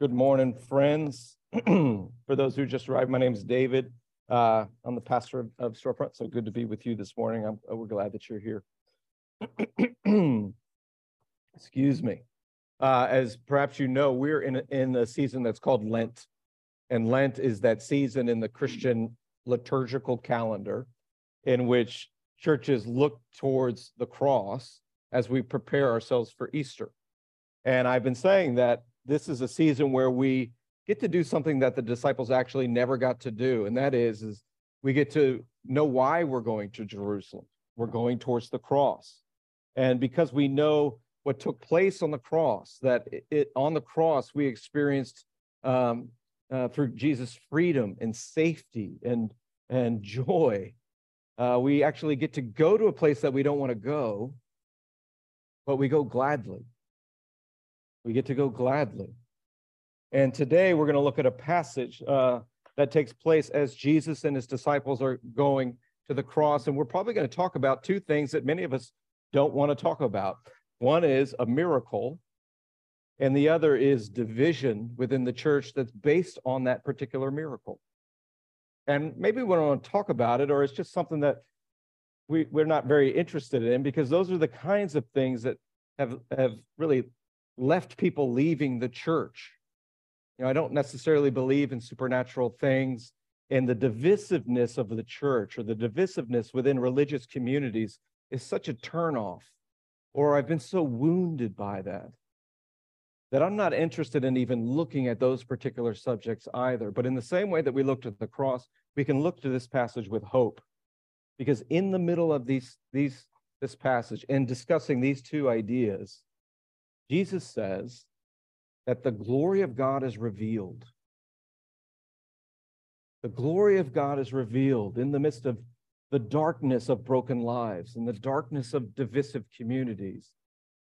Good morning, friends. For those who just arrived, my name is David. Uh, I'm the pastor of, of Storefront, so good to be with you this morning. I'm, we're glad that you're here. Excuse me. Uh, as perhaps you know, we're in a, in a season that's called Lent, and Lent is that season in the Christian liturgical calendar in which churches look towards the cross as we prepare ourselves for Easter. And I've been saying that this is a season where we get to do something that the disciples actually never got to do, and that is, is we get to know why we're going to Jerusalem. We're going towards the cross. And because we know what took place on the cross, that it, on the cross we experienced um, uh, through Jesus freedom and safety and and joy. Uh, we actually get to go to a place that we don't want to go, but we go gladly. We get to go gladly. And today we're going to look at a passage uh, that takes place as Jesus and his disciples are going to the cross. And we're probably going to talk about two things that many of us don't want to talk about. One is a miracle, and the other is division within the church that's based on that particular miracle. And maybe we don't want to talk about it, or it's just something that we, we're not very interested in because those are the kinds of things that have, have really left people leaving the church. You know, I don't necessarily believe in supernatural things and the divisiveness of the church or the divisiveness within religious communities is such a turnoff. Or I've been so wounded by that that I'm not interested in even looking at those particular subjects either. But in the same way that we looked at the cross, we can look to this passage with hope. Because in the middle of these, these, this passage and discussing these two ideas, Jesus says that the glory of God is revealed. The glory of God is revealed in the midst of the darkness of broken lives and the darkness of divisive communities.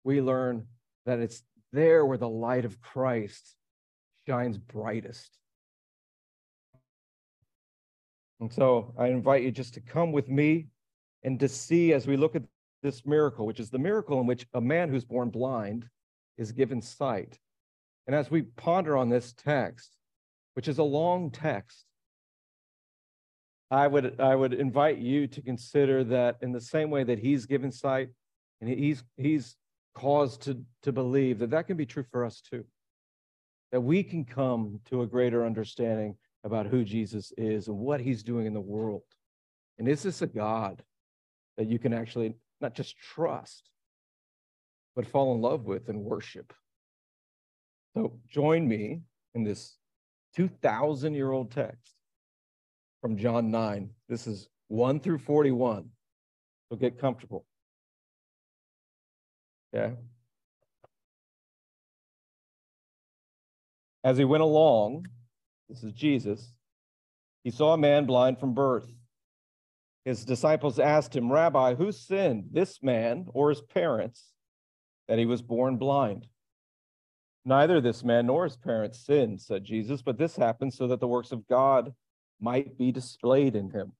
We learn that it's there where the light of Christ shines brightest. And so I invite you just to come with me and to see as we look at this miracle, which is the miracle in which a man who's born blind is given sight. And as we ponder on this text, which is a long text, I would, I would invite you to consider that in the same way that he's given sight and he's, he's caused to, to believe that that can be true for us too. That we can come to a greater understanding about who Jesus is and what he's doing in the world. And is this a God that you can actually not just trust, but fall in love with and worship. So join me in this 2,000 year old text from John 9. This is 1 through 41. So get comfortable. Okay. As he went along, this is Jesus, he saw a man blind from birth. His disciples asked him, Rabbi, who sinned, this man or his parents, that he was born blind. Neither this man nor his parents sinned, said Jesus, but this happened so that the works of God might be displayed in him.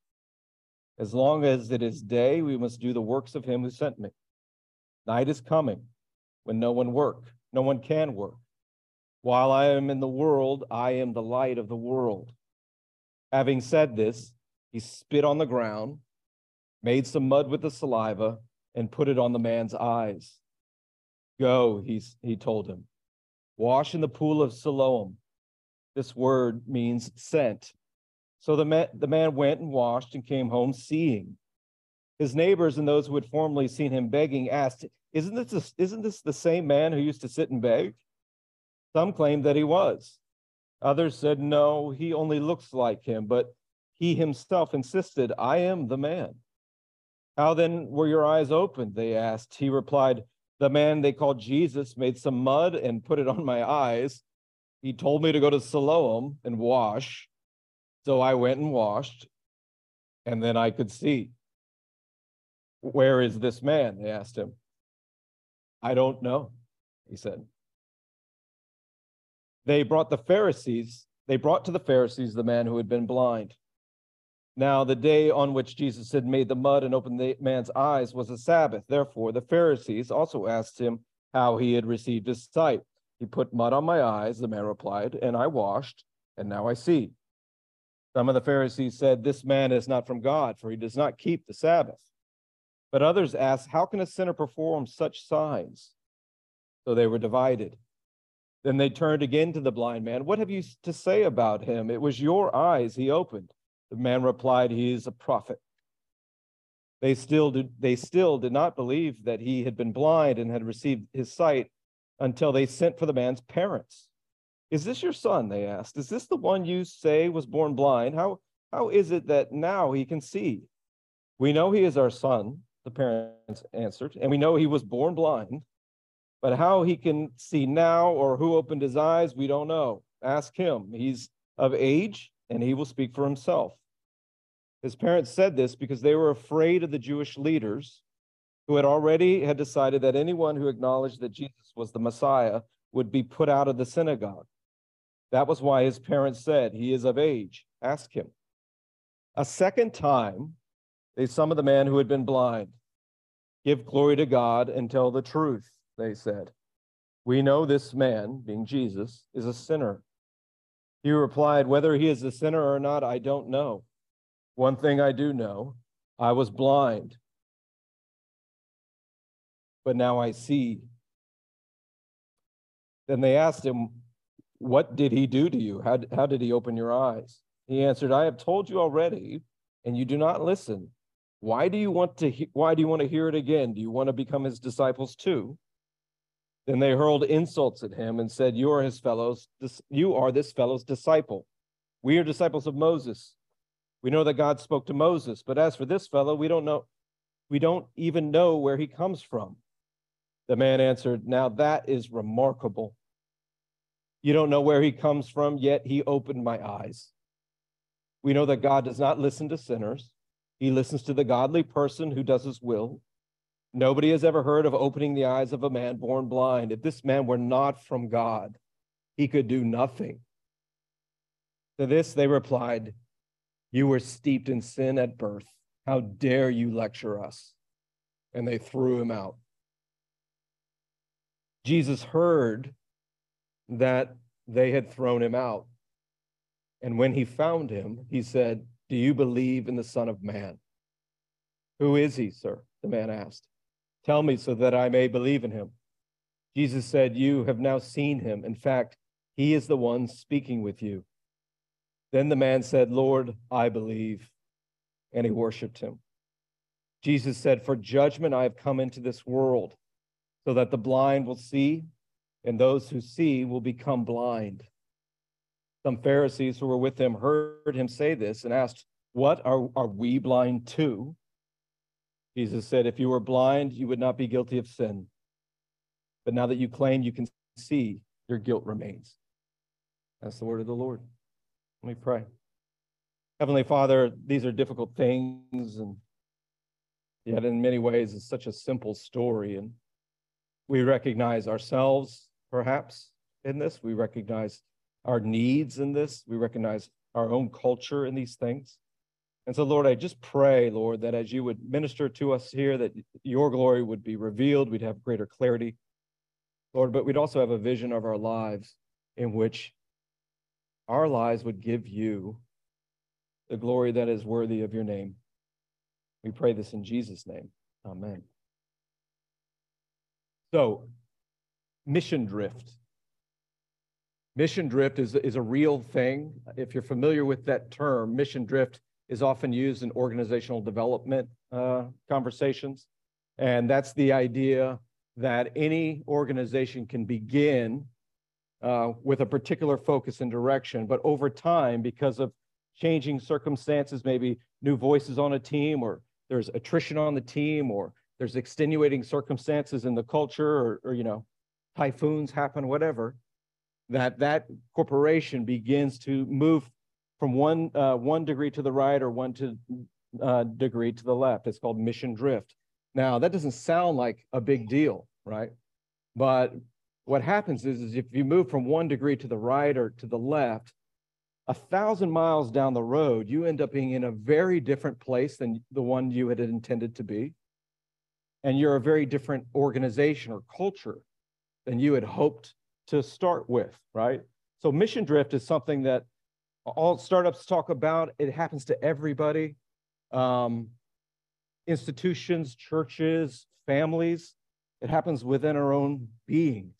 As long as it is day, we must do the works of him who sent me. Night is coming when no one work, no one can work. While I am in the world, I am the light of the world. Having said this, he spit on the ground, made some mud with the saliva, and put it on the man's eyes. Go, he's, he told him. Wash in the pool of Siloam. This word means sent. So the man, the man went and washed and came home seeing. His neighbors and those who had formerly seen him begging asked, isn't this, isn't this the same man who used to sit and beg? Some claimed that he was. Others said, no, he only looks like him, but he himself insisted, I am the man. How then were your eyes opened? They asked. He replied, the man they called Jesus made some mud and put it on my eyes. He told me to go to Siloam and wash. So I went and washed, and then I could see. Where is this man? They asked him. I don't know, he said. They brought the Pharisees, they brought to the Pharisees the man who had been blind. Now, the day on which Jesus had made the mud and opened the man's eyes was a Sabbath. Therefore, the Pharisees also asked him how he had received his sight. He put mud on my eyes, the man replied, and I washed, and now I see. Some of the Pharisees said, This man is not from God, for he does not keep the Sabbath. But others asked, How can a sinner perform such signs? So they were divided. Then they turned again to the blind man. What have you to say about him? It was your eyes he opened. The man replied, He is a prophet. They still, did, they still did not believe that he had been blind and had received his sight until they sent for the man's parents. Is this your son? They asked. Is this the one you say was born blind? How, how is it that now he can see? We know he is our son, the parents answered, and we know he was born blind. But how he can see now or who opened his eyes, we don't know. Ask him. He's of age and he will speak for himself. His parents said this because they were afraid of the Jewish leaders who had already had decided that anyone who acknowledged that Jesus was the Messiah would be put out of the synagogue. That was why his parents said, He is of age. Ask him. A second time, they summoned the man who had been blind. Give glory to God and tell the truth they said. We know this man, being Jesus, is a sinner. He replied, Whether he is a sinner or not, I don't know. One thing I do know I was blind, but now I see. Then they asked him, What did he do to you? How, how did he open your eyes? He answered, I have told you already, and you do not listen. Why do you want to he- why do you want to hear it again? Do you want to become his disciples too? Then they hurled insults at him and said, You are his fellows, you are this fellow's disciple. We are disciples of Moses. We know that God spoke to Moses, but as for this fellow, we don't know, we don't even know where he comes from. The man answered, Now that is remarkable. You don't know where he comes from, yet he opened my eyes. We know that God does not listen to sinners, he listens to the godly person who does his will. Nobody has ever heard of opening the eyes of a man born blind. If this man were not from God, he could do nothing. To this they replied, You were steeped in sin at birth. How dare you lecture us? And they threw him out. Jesus heard that they had thrown him out. And when he found him, he said, Do you believe in the Son of Man? Who is he, sir? The man asked. Tell me so that I may believe in him. Jesus said, You have now seen him. In fact, he is the one speaking with you. Then the man said, Lord, I believe. And he worshiped him. Jesus said, For judgment I have come into this world, so that the blind will see, and those who see will become blind. Some Pharisees who were with him heard him say this and asked, What are, are we blind to? Jesus said, If you were blind, you would not be guilty of sin. But now that you claim you can see, your guilt remains. That's the word of the Lord. Let me pray. Heavenly Father, these are difficult things, and yet in many ways it's such a simple story. And we recognize ourselves, perhaps, in this. We recognize our needs in this. We recognize our own culture in these things. And so, Lord, I just pray, Lord, that as you would minister to us here, that your glory would be revealed, we'd have greater clarity, Lord, but we'd also have a vision of our lives in which our lives would give you the glory that is worthy of your name. We pray this in Jesus' name. Amen. So, mission drift. Mission drift is, is a real thing. If you're familiar with that term, mission drift is often used in organizational development uh, conversations. And that's the idea that any organization can begin uh, with a particular focus and direction, but over time, because of changing circumstances, maybe new voices on a team, or there's attrition on the team, or there's extenuating circumstances in the culture, or, or you know, typhoons happen, whatever, that that corporation begins to move from one, uh, one degree to the right or one to, uh, degree to the left. It's called mission drift. Now, that doesn't sound like a big deal, right? But what happens is, is if you move from one degree to the right or to the left, a thousand miles down the road, you end up being in a very different place than the one you had intended to be. And you're a very different organization or culture than you had hoped to start with, right? So mission drift is something that all startups talk about. It happens to everybody. Um, institutions, churches, families. It happens within our own beings.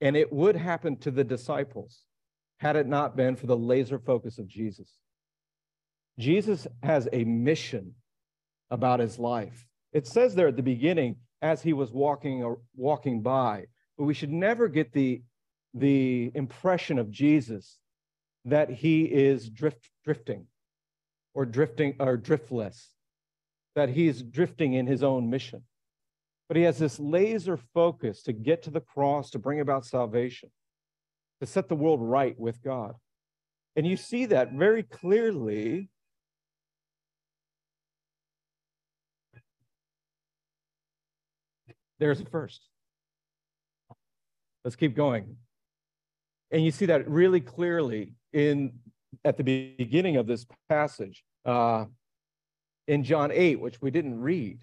And it would happen to the disciples had it not been for the laser focus of Jesus. Jesus has a mission about his life. It says there at the beginning, as he was walking or walking by, but we should never get the, the impression of Jesus that he is drift, drifting or drifting or driftless, that he's drifting in his own mission. But he has this laser focus to get to the cross, to bring about salvation, to set the world right with God. And you see that very clearly There's first. Let's keep going. And you see that really clearly in at the beginning of this passage uh, in John 8, which we didn't read.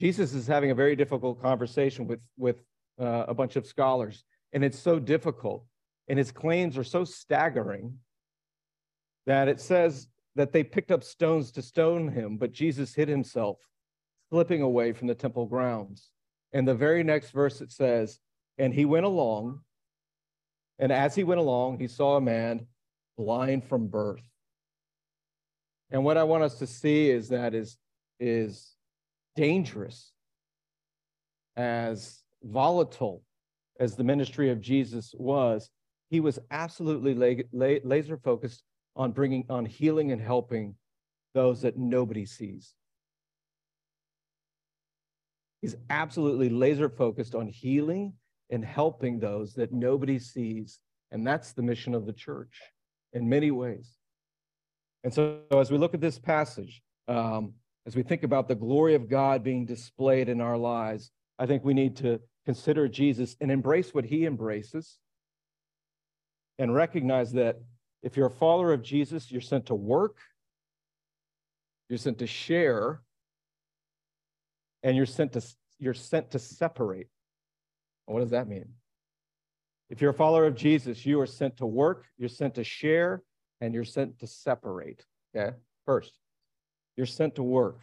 Jesus is having a very difficult conversation with, with uh, a bunch of scholars, and it's so difficult, and his claims are so staggering that it says that they picked up stones to stone him, but Jesus hid himself slipping away from the temple grounds. And the very next verse it says, And he went along, and as he went along, he saw a man blind from birth. And what I want us to see is that is, is dangerous, as volatile as the ministry of Jesus was, he was absolutely laser focused on bringing on healing and helping those that nobody sees. He's absolutely laser focused on healing and helping those that nobody sees. And that's the mission of the church in many ways. And so, as we look at this passage, um, as we think about the glory of God being displayed in our lives, I think we need to consider Jesus and embrace what he embraces and recognize that if you're a follower of Jesus, you're sent to work, you're sent to share, and you're sent to you're sent to separate. What does that mean? If you're a follower of Jesus, you are sent to work, you're sent to share, and you're sent to separate. Okay? First, you're sent to work.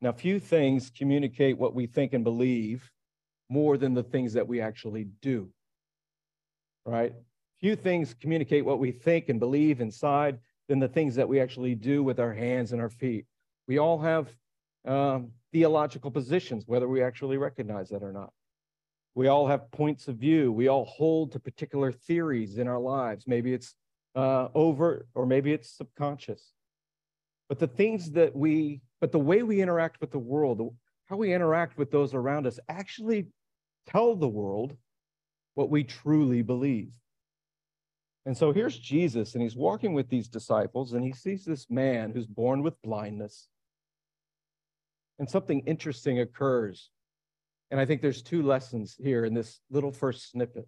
Now, few things communicate what we think and believe more than the things that we actually do. Right? Few things communicate what we think and believe inside than the things that we actually do with our hands and our feet. We all have um, theological positions, whether we actually recognize that or not. We all have points of view. We all hold to particular theories in our lives. Maybe it's uh, overt or maybe it's subconscious. But the things that we, but the way we interact with the world, how we interact with those around us, actually tell the world what we truly believe. And so here's Jesus, and he's walking with these disciples, and he sees this man who's born with blindness. And something interesting occurs. And I think there's two lessons here in this little first snippet.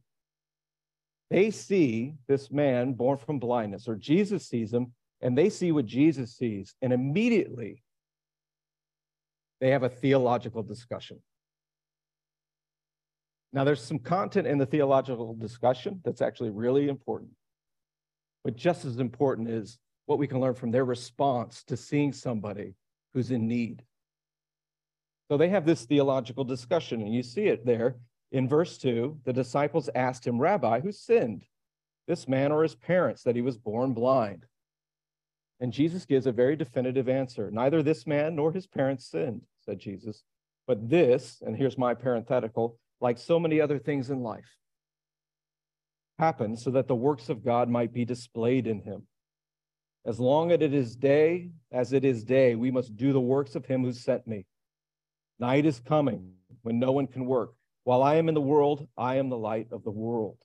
They see this man born from blindness, or Jesus sees him, and they see what Jesus sees. And immediately they have a theological discussion. Now, there's some content in the theological discussion that's actually really important. But just as important is what we can learn from their response to seeing somebody who's in need. So they have this theological discussion, and you see it there in verse 2. The disciples asked him, Rabbi, who sinned, this man or his parents, that he was born blind? And Jesus gives a very definitive answer Neither this man nor his parents sinned, said Jesus, but this, and here's my parenthetical, like so many other things in life, happened so that the works of God might be displayed in him. As long as it is day, as it is day, we must do the works of him who sent me. Night is coming when no one can work. While I am in the world, I am the light of the world.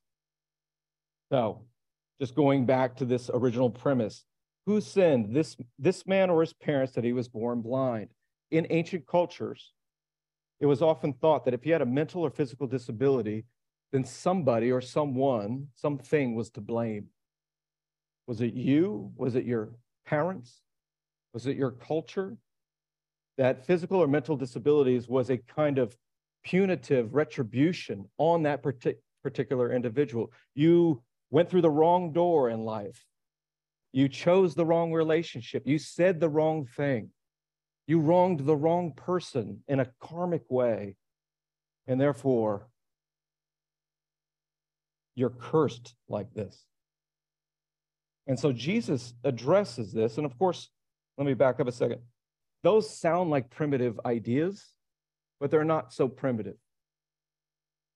So, just going back to this original premise, who sinned, this, this man or his parents, that he was born blind? In ancient cultures, it was often thought that if you had a mental or physical disability, then somebody or someone, something was to blame. Was it you? Was it your parents? Was it your culture? that physical or mental disabilities was a kind of punitive retribution on that partic- particular individual. You went through the wrong door in life. You chose the wrong relationship. You said the wrong thing. You wronged the wrong person in a karmic way. And therefore, you're cursed like this. And so Jesus addresses this. And of course, let me back up a second. Those sound like primitive ideas, but they're not so primitive.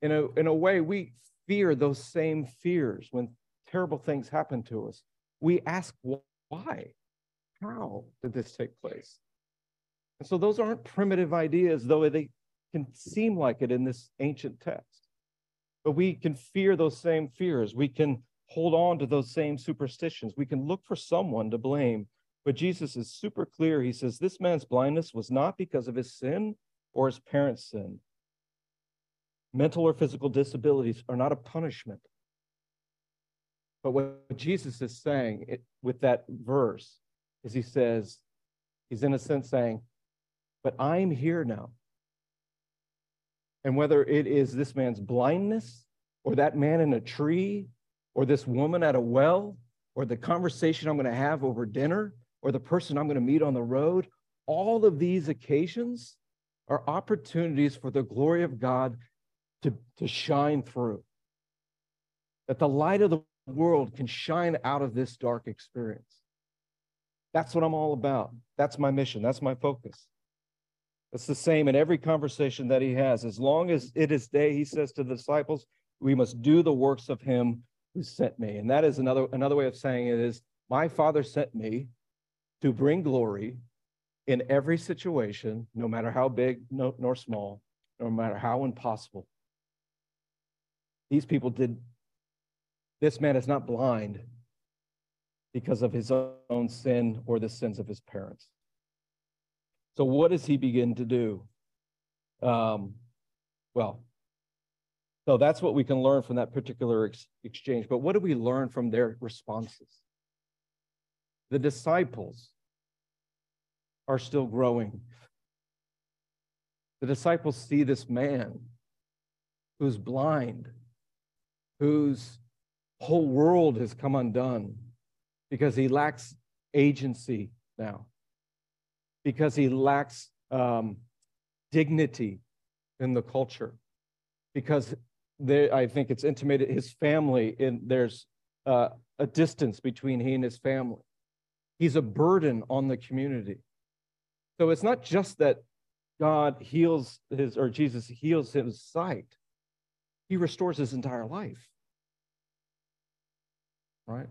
In a, in a way, we fear those same fears when terrible things happen to us. We ask, why? How did this take place? And so those aren't primitive ideas, though they can seem like it in this ancient text. But we can fear those same fears. We can hold on to those same superstitions. We can look for someone to blame. But Jesus is super clear. He says, This man's blindness was not because of his sin or his parents' sin. Mental or physical disabilities are not a punishment. But what Jesus is saying it, with that verse is he says, He's in a sense saying, But I'm here now. And whether it is this man's blindness or that man in a tree or this woman at a well, or the conversation I'm going to have over dinner, or the person I'm going to meet on the road, all of these occasions are opportunities for the glory of God to, to shine through. That the light of the world can shine out of this dark experience. That's what I'm all about. That's my mission. That's my focus. It's the same in every conversation that he has. As long as it is day, he says to the disciples, we must do the works of him who sent me. And that is another, another way of saying it is, my Father sent me to bring glory in every situation, no matter how big no, nor small, no matter how impossible. These people did, this man is not blind because of his own sin or the sins of his parents. So, what does he begin to do? Um, well, so that's what we can learn from that particular ex- exchange. But what do we learn from their responses? The disciples are still growing. The disciples see this man who's blind, whose whole world has come undone because he lacks agency now, because he lacks um, dignity in the culture, because there, I think it's intimated his family, and there's uh, a distance between he and his family. He's a burden on the community. So it's not just that God heals his, or Jesus heals his sight, he restores his entire life. Right?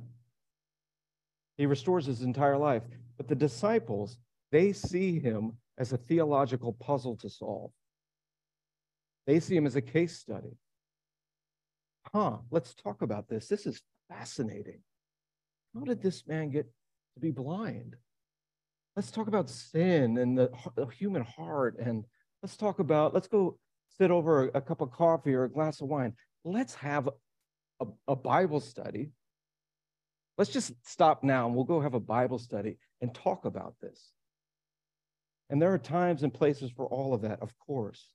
He restores his entire life. But the disciples, they see him as a theological puzzle to solve. They see him as a case study huh, let's talk about this. This is fascinating. How did this man get to be blind? Let's talk about sin and the, the human heart. And let's talk about, let's go sit over a, a, cup of coffee or a glass of wine. Let's have a, a Bible study. Let's just stop now and we'll go have a Bible study and talk about this. And there are times and places for all of that, of course.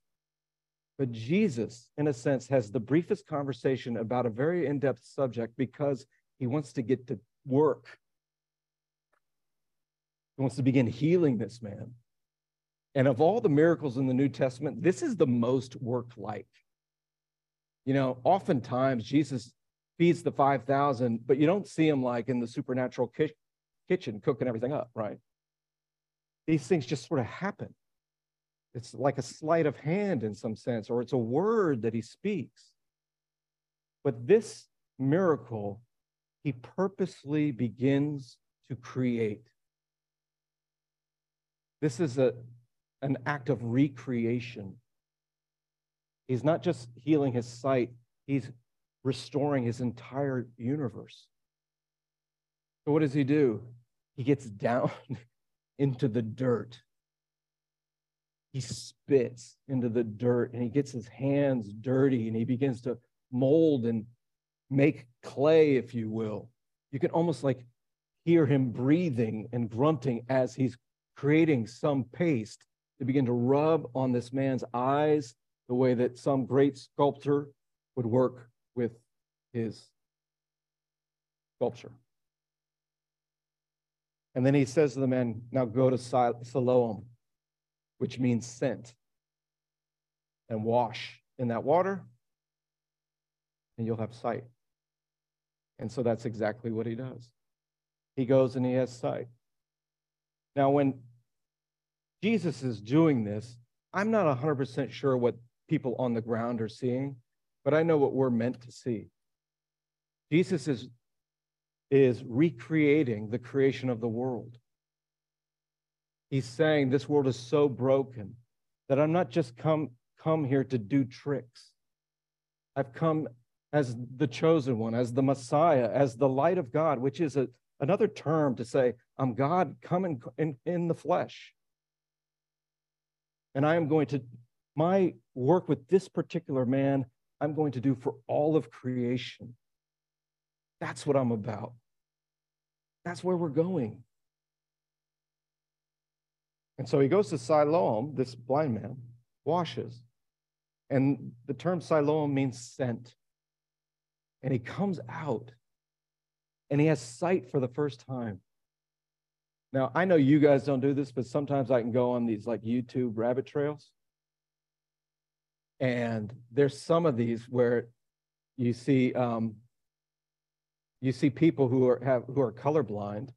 But Jesus, in a sense, has the briefest conversation about a very in depth subject because he wants to get to work. He wants to begin healing this man. And of all the miracles in the New Testament, this is the most work like. You know, oftentimes Jesus feeds the 5,000, but you don't see him like in the supernatural ki- kitchen cooking everything up, right? These things just sort of happen. It's like a sleight of hand in some sense, or it's a word that he speaks. But this miracle, he purposely begins to create. This is a, an act of recreation. He's not just healing his sight, he's restoring his entire universe. So, what does he do? He gets down into the dirt he spits into the dirt and he gets his hands dirty and he begins to mold and make clay, if you will. You can almost like hear him breathing and grunting as he's creating some paste to begin to rub on this man's eyes the way that some great sculptor would work with his sculpture. And then he says to the men, Now go to Siloam, which means sent, and wash in that water, and you'll have sight. And so that's exactly what he does. He goes and he has sight. Now, when Jesus is doing this, I'm not 100% sure what people on the ground are seeing, but I know what we're meant to see. Jesus is, is recreating the creation of the world. He's saying this world is so broken that I'm not just come, come here to do tricks. I've come as the chosen one, as the Messiah, as the light of God, which is a, another term to say, I'm God coming in, in the flesh. And I am going to, my work with this particular man, I'm going to do for all of creation. That's what I'm about. That's where we're going. And so he goes to Siloam, this blind man, washes. And the term Siloam means sent and he comes out and he has sight for the first time. Now, I know you guys don't do this, but sometimes I can go on these like YouTube rabbit trails. And there's some of these where you see um, you see people who are have who are colorblind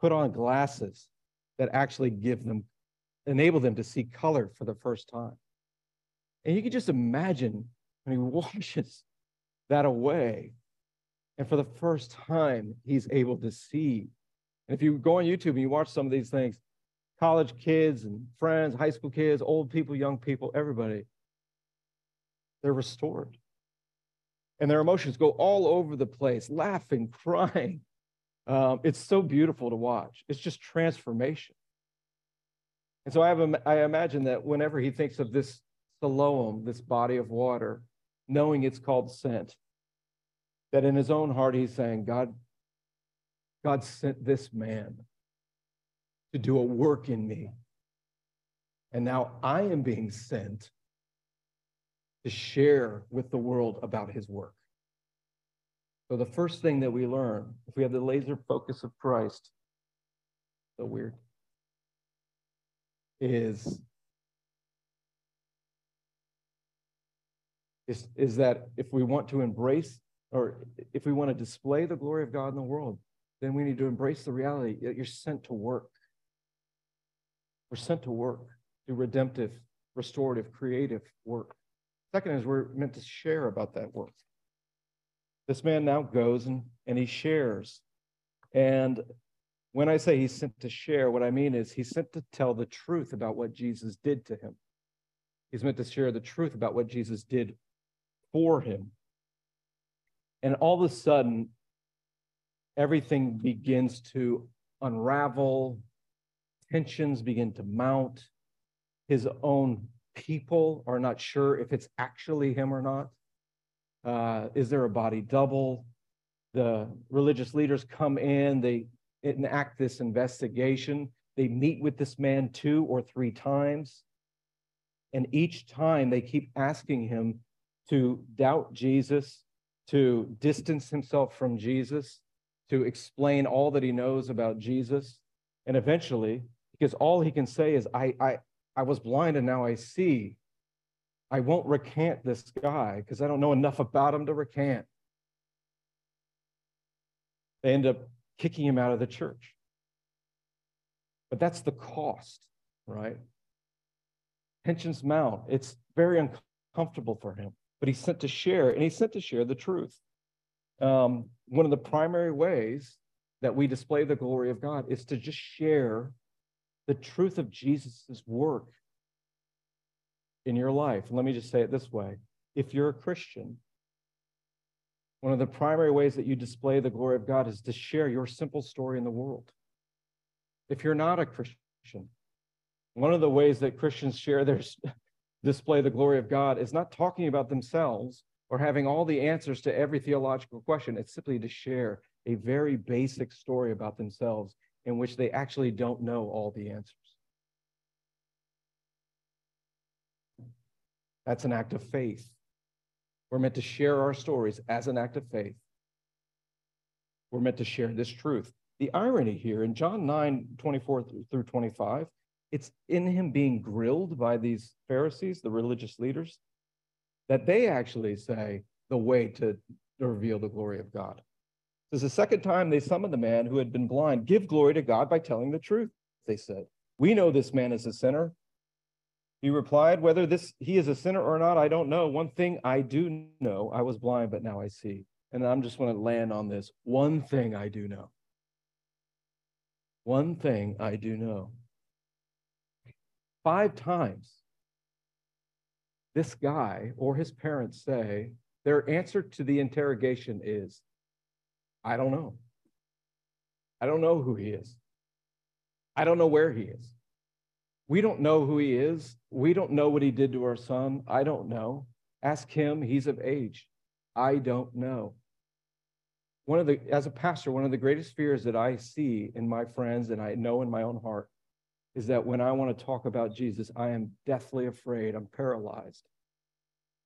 put on glasses that actually give them enable them to see color for the first time. And you can just imagine when he washes that away. And for the first time, he's able to see. And if you go on YouTube and you watch some of these things, college kids and friends, high school kids, old people, young people, everybody, they're restored. And their emotions go all over the place, laughing, crying. Um, it's so beautiful to watch. It's just transformation. And so I, have, I imagine that whenever he thinks of this Siloam, this body of water, knowing it's called sent. That in his own heart, he's saying, God, God sent this man to do a work in me. And now I am being sent to share with the world about his work. So, the first thing that we learn, if we have the laser focus of Christ, so weird, is is, is that if we want to embrace or if we want to display the glory of God in the world, then we need to embrace the reality that you're sent to work. We're sent to work, do redemptive, restorative, creative work. Second is we're meant to share about that work. This man now goes and, and he shares. And when I say he's sent to share, what I mean is he's sent to tell the truth about what Jesus did to him. He's meant to share the truth about what Jesus did for him. And all of a sudden, everything begins to unravel, tensions begin to mount. His own people are not sure if it's actually him or not. Uh, is there a body double? The religious leaders come in, they enact this investigation. They meet with this man two or three times. And each time they keep asking him to doubt Jesus, to distance himself from Jesus, to explain all that he knows about Jesus. And eventually, because all he can say is, I, I, I was blind and now I see. I won't recant this guy because I don't know enough about him to recant. They end up kicking him out of the church. But that's the cost, right? Tensions mount. It's very uncomfortable for him but he's sent to share, and he's sent to share the truth. Um, one of the primary ways that we display the glory of God is to just share the truth of Jesus' work in your life. Let me just say it this way if you're a Christian, one of the primary ways that you display the glory of God is to share your simple story in the world. If you're not a Christian, one of the ways that Christians share their display the glory of God is not talking about themselves or having all the answers to every theological question. It's simply to share a very basic story about themselves in which they actually don't know all the answers. That's an act of faith We're meant to share our stories as an act of faith. We're meant to share this truth. The irony here in John 9, 24 through 25, it's in him being grilled by these Pharisees, the religious leaders, that they actually say the way to reveal the glory of God. Is the second time they summoned the man who had been blind. Give glory to God by telling the truth, they said. We know this man is a sinner. He replied, Whether this he is a sinner or not, I don't know. One thing I do know, I was blind, but now I see. And I'm just going to land on this. One thing I do know. One thing I do know. Five times, this guy or his parents say their answer to the interrogation is, I don't know. I don't know who he is. I don't know where he is. We don't know who he is. We don't know what he did to our son. I don't know. Ask him. He's of age. I don't know. One of the, as a pastor, one of the greatest fears that I see in my friends and I know in my own heart is that when I want to talk about Jesus, I am deathly afraid, I'm paralyzed,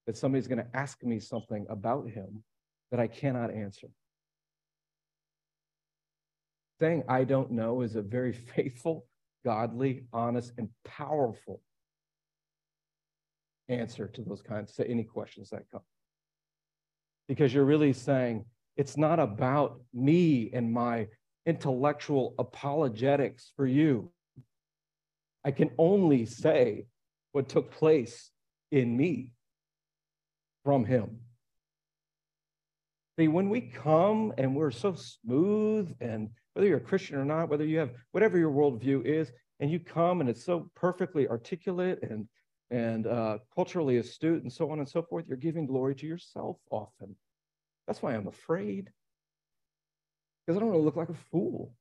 that somebody's going to ask me something about him that I cannot answer. Saying I don't know is a very faithful godly, honest, and powerful answer to those kinds to any questions that come. Because you're really saying it's not about me and my intellectual apologetics for you. I can only say what took place in me from him. See, when we come and we're so smooth and whether you're a Christian or not, whether you have whatever your worldview is, and you come and it's so perfectly articulate and and uh, culturally astute and so on and so forth, you're giving glory to yourself often. That's why I'm afraid. Because I don't want to look like a fool.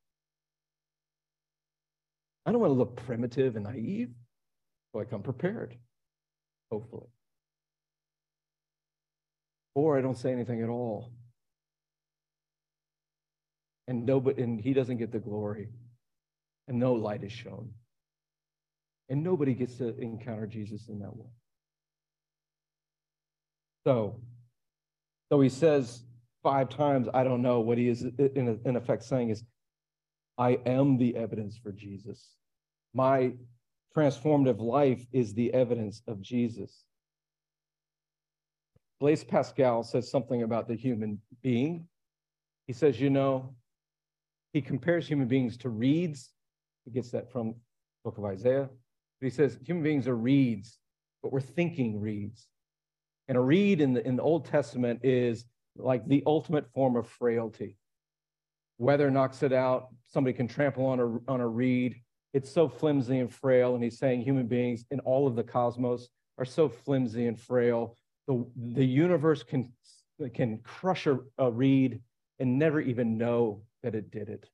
I don't want to look primitive and naive. So I come prepared, hopefully. Or I don't say anything at all and nobody and he doesn't get the glory and no light is shown. And nobody gets to encounter jesus in that way. So so he says five times i don't know what he is in, in effect saying is i am the evidence for jesus. My transformative life is the evidence of jesus. Blaise pascal says something about the human being. He says you know he compares human beings to reeds. He gets that from book of Isaiah. But he says human beings are reeds, but we're thinking reeds. And a reed in the, in the Old Testament is like the ultimate form of frailty. Weather knocks it out. Somebody can trample on a, on a reed. It's so flimsy and frail. And he's saying human beings in all of the cosmos are so flimsy and frail. The, the universe can, can crush a, a reed and never even know that it did it.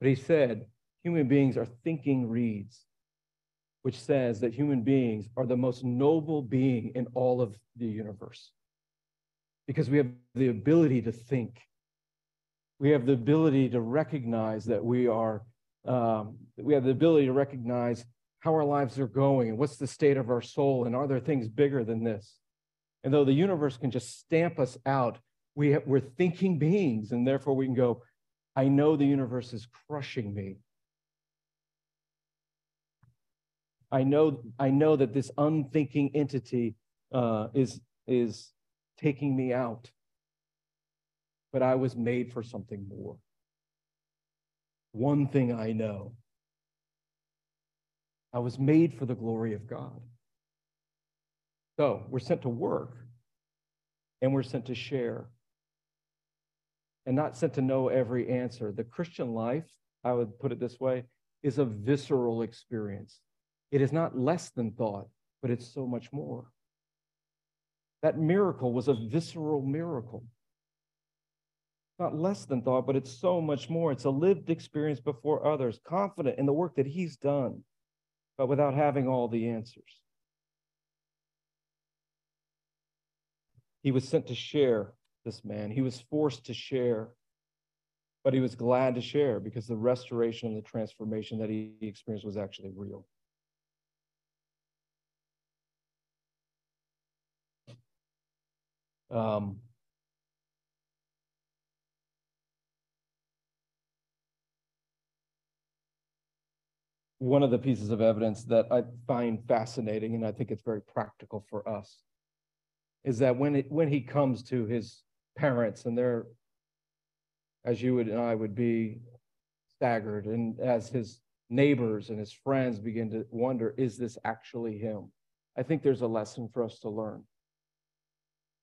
But he said, human beings are thinking reeds, which says that human beings are the most noble being in all of the universe because we have the ability to think. We have the ability to recognize that we are, um, we have the ability to recognize how our lives are going and what's the state of our soul and are there things bigger than this? And though the universe can just stamp us out, we have, we're thinking beings and therefore we can go, I know the universe is crushing me. I know, I know that this unthinking entity uh, is, is taking me out. But I was made for something more. One thing I know I was made for the glory of God. So we're sent to work and we're sent to share and not sent to know every answer. The Christian life, I would put it this way, is a visceral experience. It is not less than thought, but it's so much more. That miracle was a visceral miracle. Not less than thought, but it's so much more. It's a lived experience before others, confident in the work that he's done, but without having all the answers. He was sent to share this man. He was forced to share, but he was glad to share because the restoration and the transformation that he experienced was actually real. Um, one of the pieces of evidence that I find fascinating, and I think it's very practical for us, is that when it, when he comes to his parents and they're, as you would and I would be staggered, and as his neighbors and his friends begin to wonder, is this actually him? I think there's a lesson for us to learn.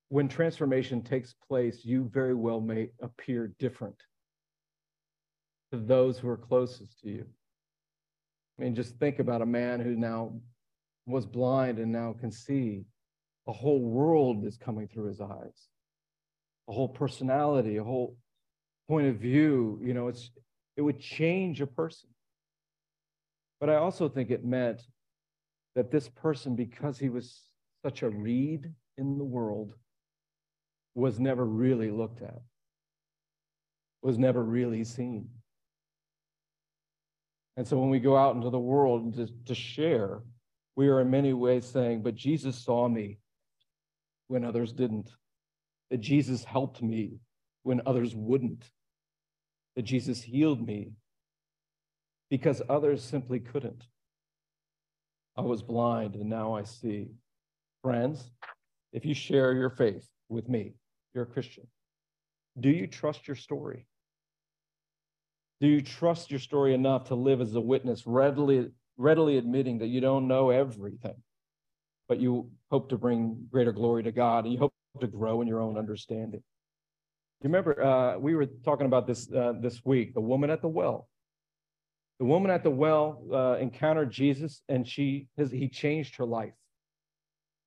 When transformation takes place, you very well may appear different to those who are closest to you. I mean, just think about a man who now was blind and now can see. A whole world is coming through his eyes, a whole personality, a whole point of view. You know, it's it would change a person. But I also think it meant that this person, because he was such a reed in the world, was never really looked at, was never really seen. And so when we go out into the world to, to share, we are in many ways saying, But Jesus saw me when others didn't, that Jesus helped me when others wouldn't, that Jesus healed me because others simply couldn't. I was blind and now I see. Friends, if you share your faith with me, you're a Christian. Do you trust your story? Do you trust your story enough to live as a witness, readily, readily admitting that you don't know everything, but you hope to bring greater glory to God and you hope to grow in your own understanding? You remember uh, we were talking about this uh, this week, the woman at the well. The woman at the well uh, encountered Jesus, and she his, he changed her life.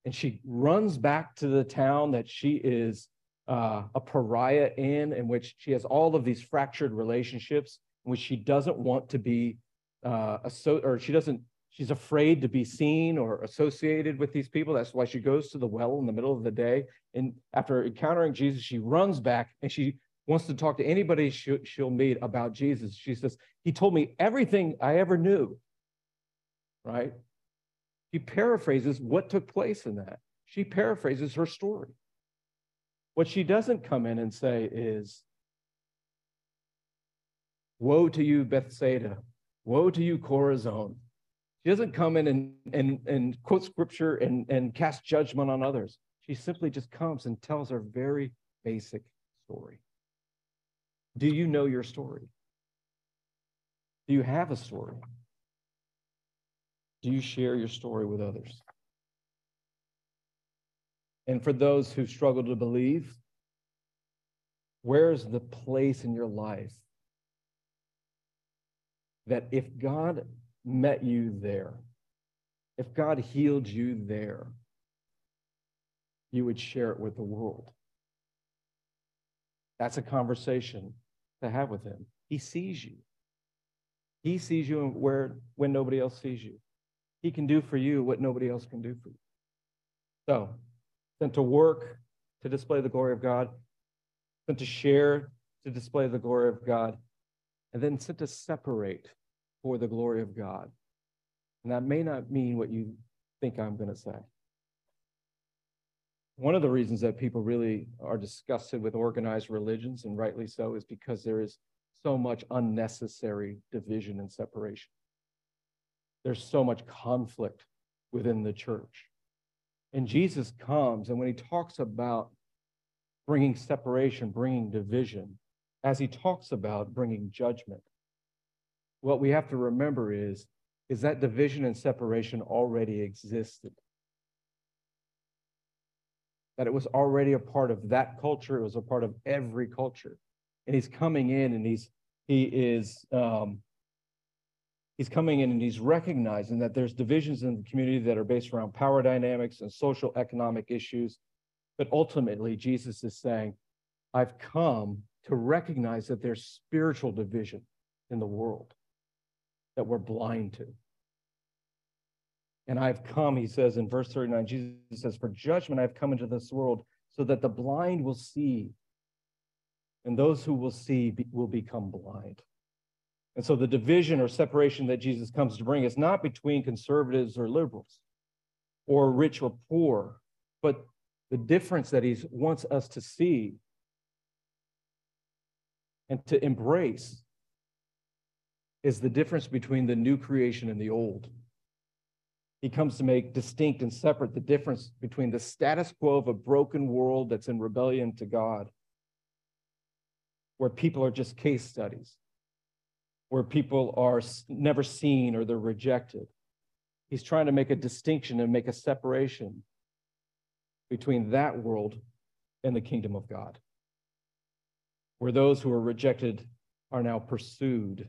And she runs back to the town that she is uh, a pariah in, in which she has all of these fractured relationships, in which she doesn't want to be, uh, or she doesn't, she's afraid to be seen or associated with these people. That's why she goes to the well in the middle of the day. And after encountering Jesus, she runs back and she wants to talk to anybody she, she'll meet about Jesus. She says, He told me everything I ever knew, right? She paraphrases what took place in that. She paraphrases her story. What she doesn't come in and say is, Woe to you, Bethsaida. Woe to you, Chorazin. She doesn't come in and, and, and quote scripture and, and cast judgment on others. She simply just comes and tells her very basic story. Do you know your story? Do you have a story? Do you share your story with others? And for those who struggle to believe, where's the place in your life that if God met you there, if God healed you there, you would share it with the world? That's a conversation to have with Him. He sees you. He sees you where when nobody else sees you. He can do for you what nobody else can do for you. So sent to work to display the glory of God, sent to share to display the glory of God, and then sent to separate for the glory of God. And that may not mean what you think I'm going to say. One of the reasons that people really are disgusted with organized religions, and rightly so, is because there is so much unnecessary division and separation. There's so much conflict within the church. And Jesus comes, and when he talks about bringing separation, bringing division, as he talks about bringing judgment, what we have to remember is, is that division and separation already existed. That it was already a part of that culture, it was a part of every culture. And he's coming in and he's he is um, he's coming in and he's recognizing that there's divisions in the community that are based around power dynamics and social economic issues. But ultimately, Jesus is saying, I've come to recognize that there's spiritual division in the world that we're blind to. And I've come, he says in verse 39, Jesus says, For judgment I've come into this world so that the blind will see, and those who will see will become blind. And so the division or separation that Jesus comes to bring is not between conservatives or liberals or rich or poor, but The difference that he wants us to see and to embrace is the difference between the new creation and the old. He comes to make distinct and separate the difference between the status quo of a broken world that's in rebellion to God, where people are just case studies, where people are never seen or they're rejected. He's trying to make a distinction and make a separation between that world and the kingdom of God, where those who are rejected are now pursued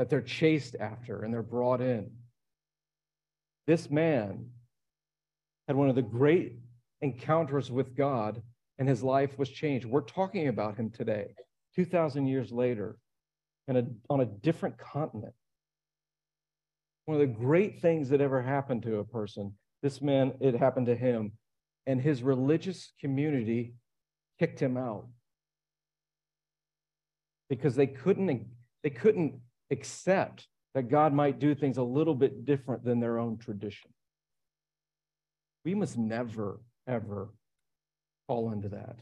that they're chased after and they're brought in. This man had one of the great encounters with God, and his life was changed. We're talking about him today, 2,000 years later, and on a different continent. One of the great things that ever happened to a person, this man, it happened to him, and his religious community kicked him out because they couldn't they couldn't accept that God might do things a little bit different than their own tradition. We must never, ever fall into that.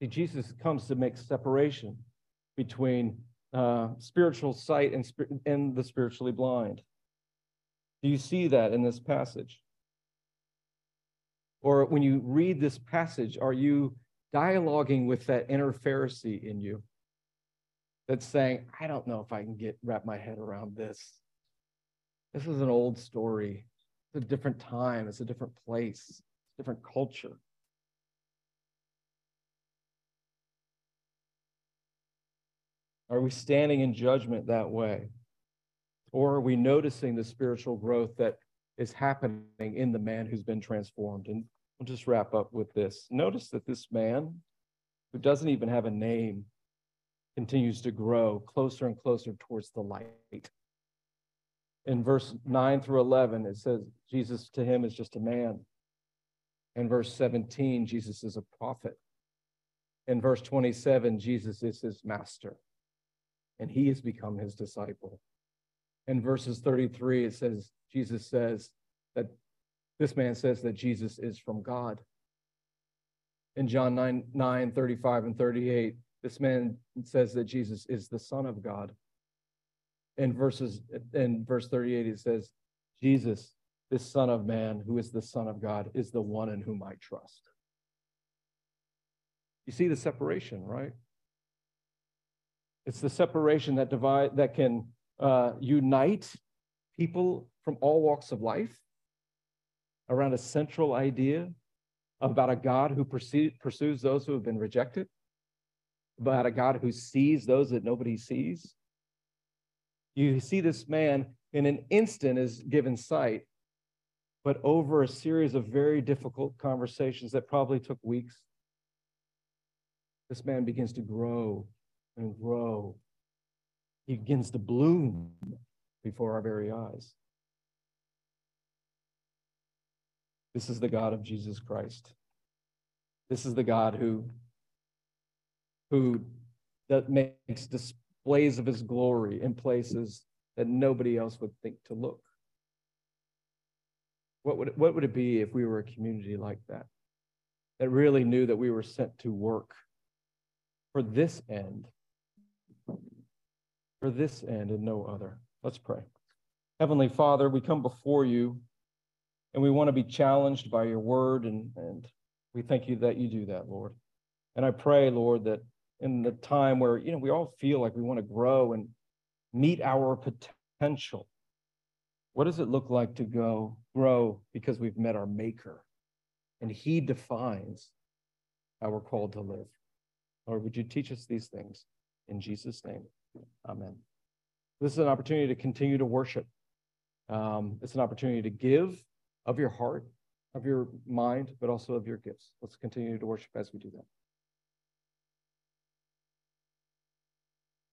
See, Jesus comes to make separation between uh, spiritual sight and, and the spiritually blind. Do you see that in this passage? Or when you read this passage, are you dialoguing with that inner Pharisee in you? That's saying, I don't know if I can get wrap my head around this. This is an old story. It's a different time. It's a different place. Different culture. Are we standing in judgment that way? Or are we noticing the spiritual growth that is happening in the man who's been transformed? And we'll just wrap up with this. Notice that this man, who doesn't even have a name, continues to grow closer and closer towards the light. In verse 9 through 11, it says Jesus to him is just a man. In verse 17, Jesus is a prophet. In verse 27, Jesus is his master, and he has become his disciple. In verses 33, it says, Jesus says that this man says that Jesus is from God. In John 9, 9 35 and 38, this man says that Jesus is the Son of God. In verses in verse 38, he says, Jesus, this Son of Man, who is the Son of God, is the one in whom I trust. You see the separation, right? It's the separation that divide that can uh, unite people from all walks of life around a central idea about a God who pursues those who have been rejected about a God who sees those that nobody sees. You see this man in an instant is given sight, but over a series of very difficult conversations that probably took weeks, this man begins to grow and grow. He begins to bloom before our very eyes. This is the God of Jesus Christ. This is the God who who that makes displays of his glory in places that nobody else would think to look. What would it, what would it be if we were a community like that? That really knew that we were sent to work for this end, for this end and no other. Let's pray. Heavenly Father, we come before you and we want to be challenged by your word, and, and we thank you that you do that, Lord. And I pray, Lord, that in the time where you know we all feel like we want to grow and meet our potential. What does it look like to go grow because we've met our maker and he defines how we're called to live? Lord would you teach us these things? In jesus name amen. This is an opportunity to continue to worship. Um, it's an opportunity to give of your heart of your mind but also of your gifts. Let's continue to worship as we do that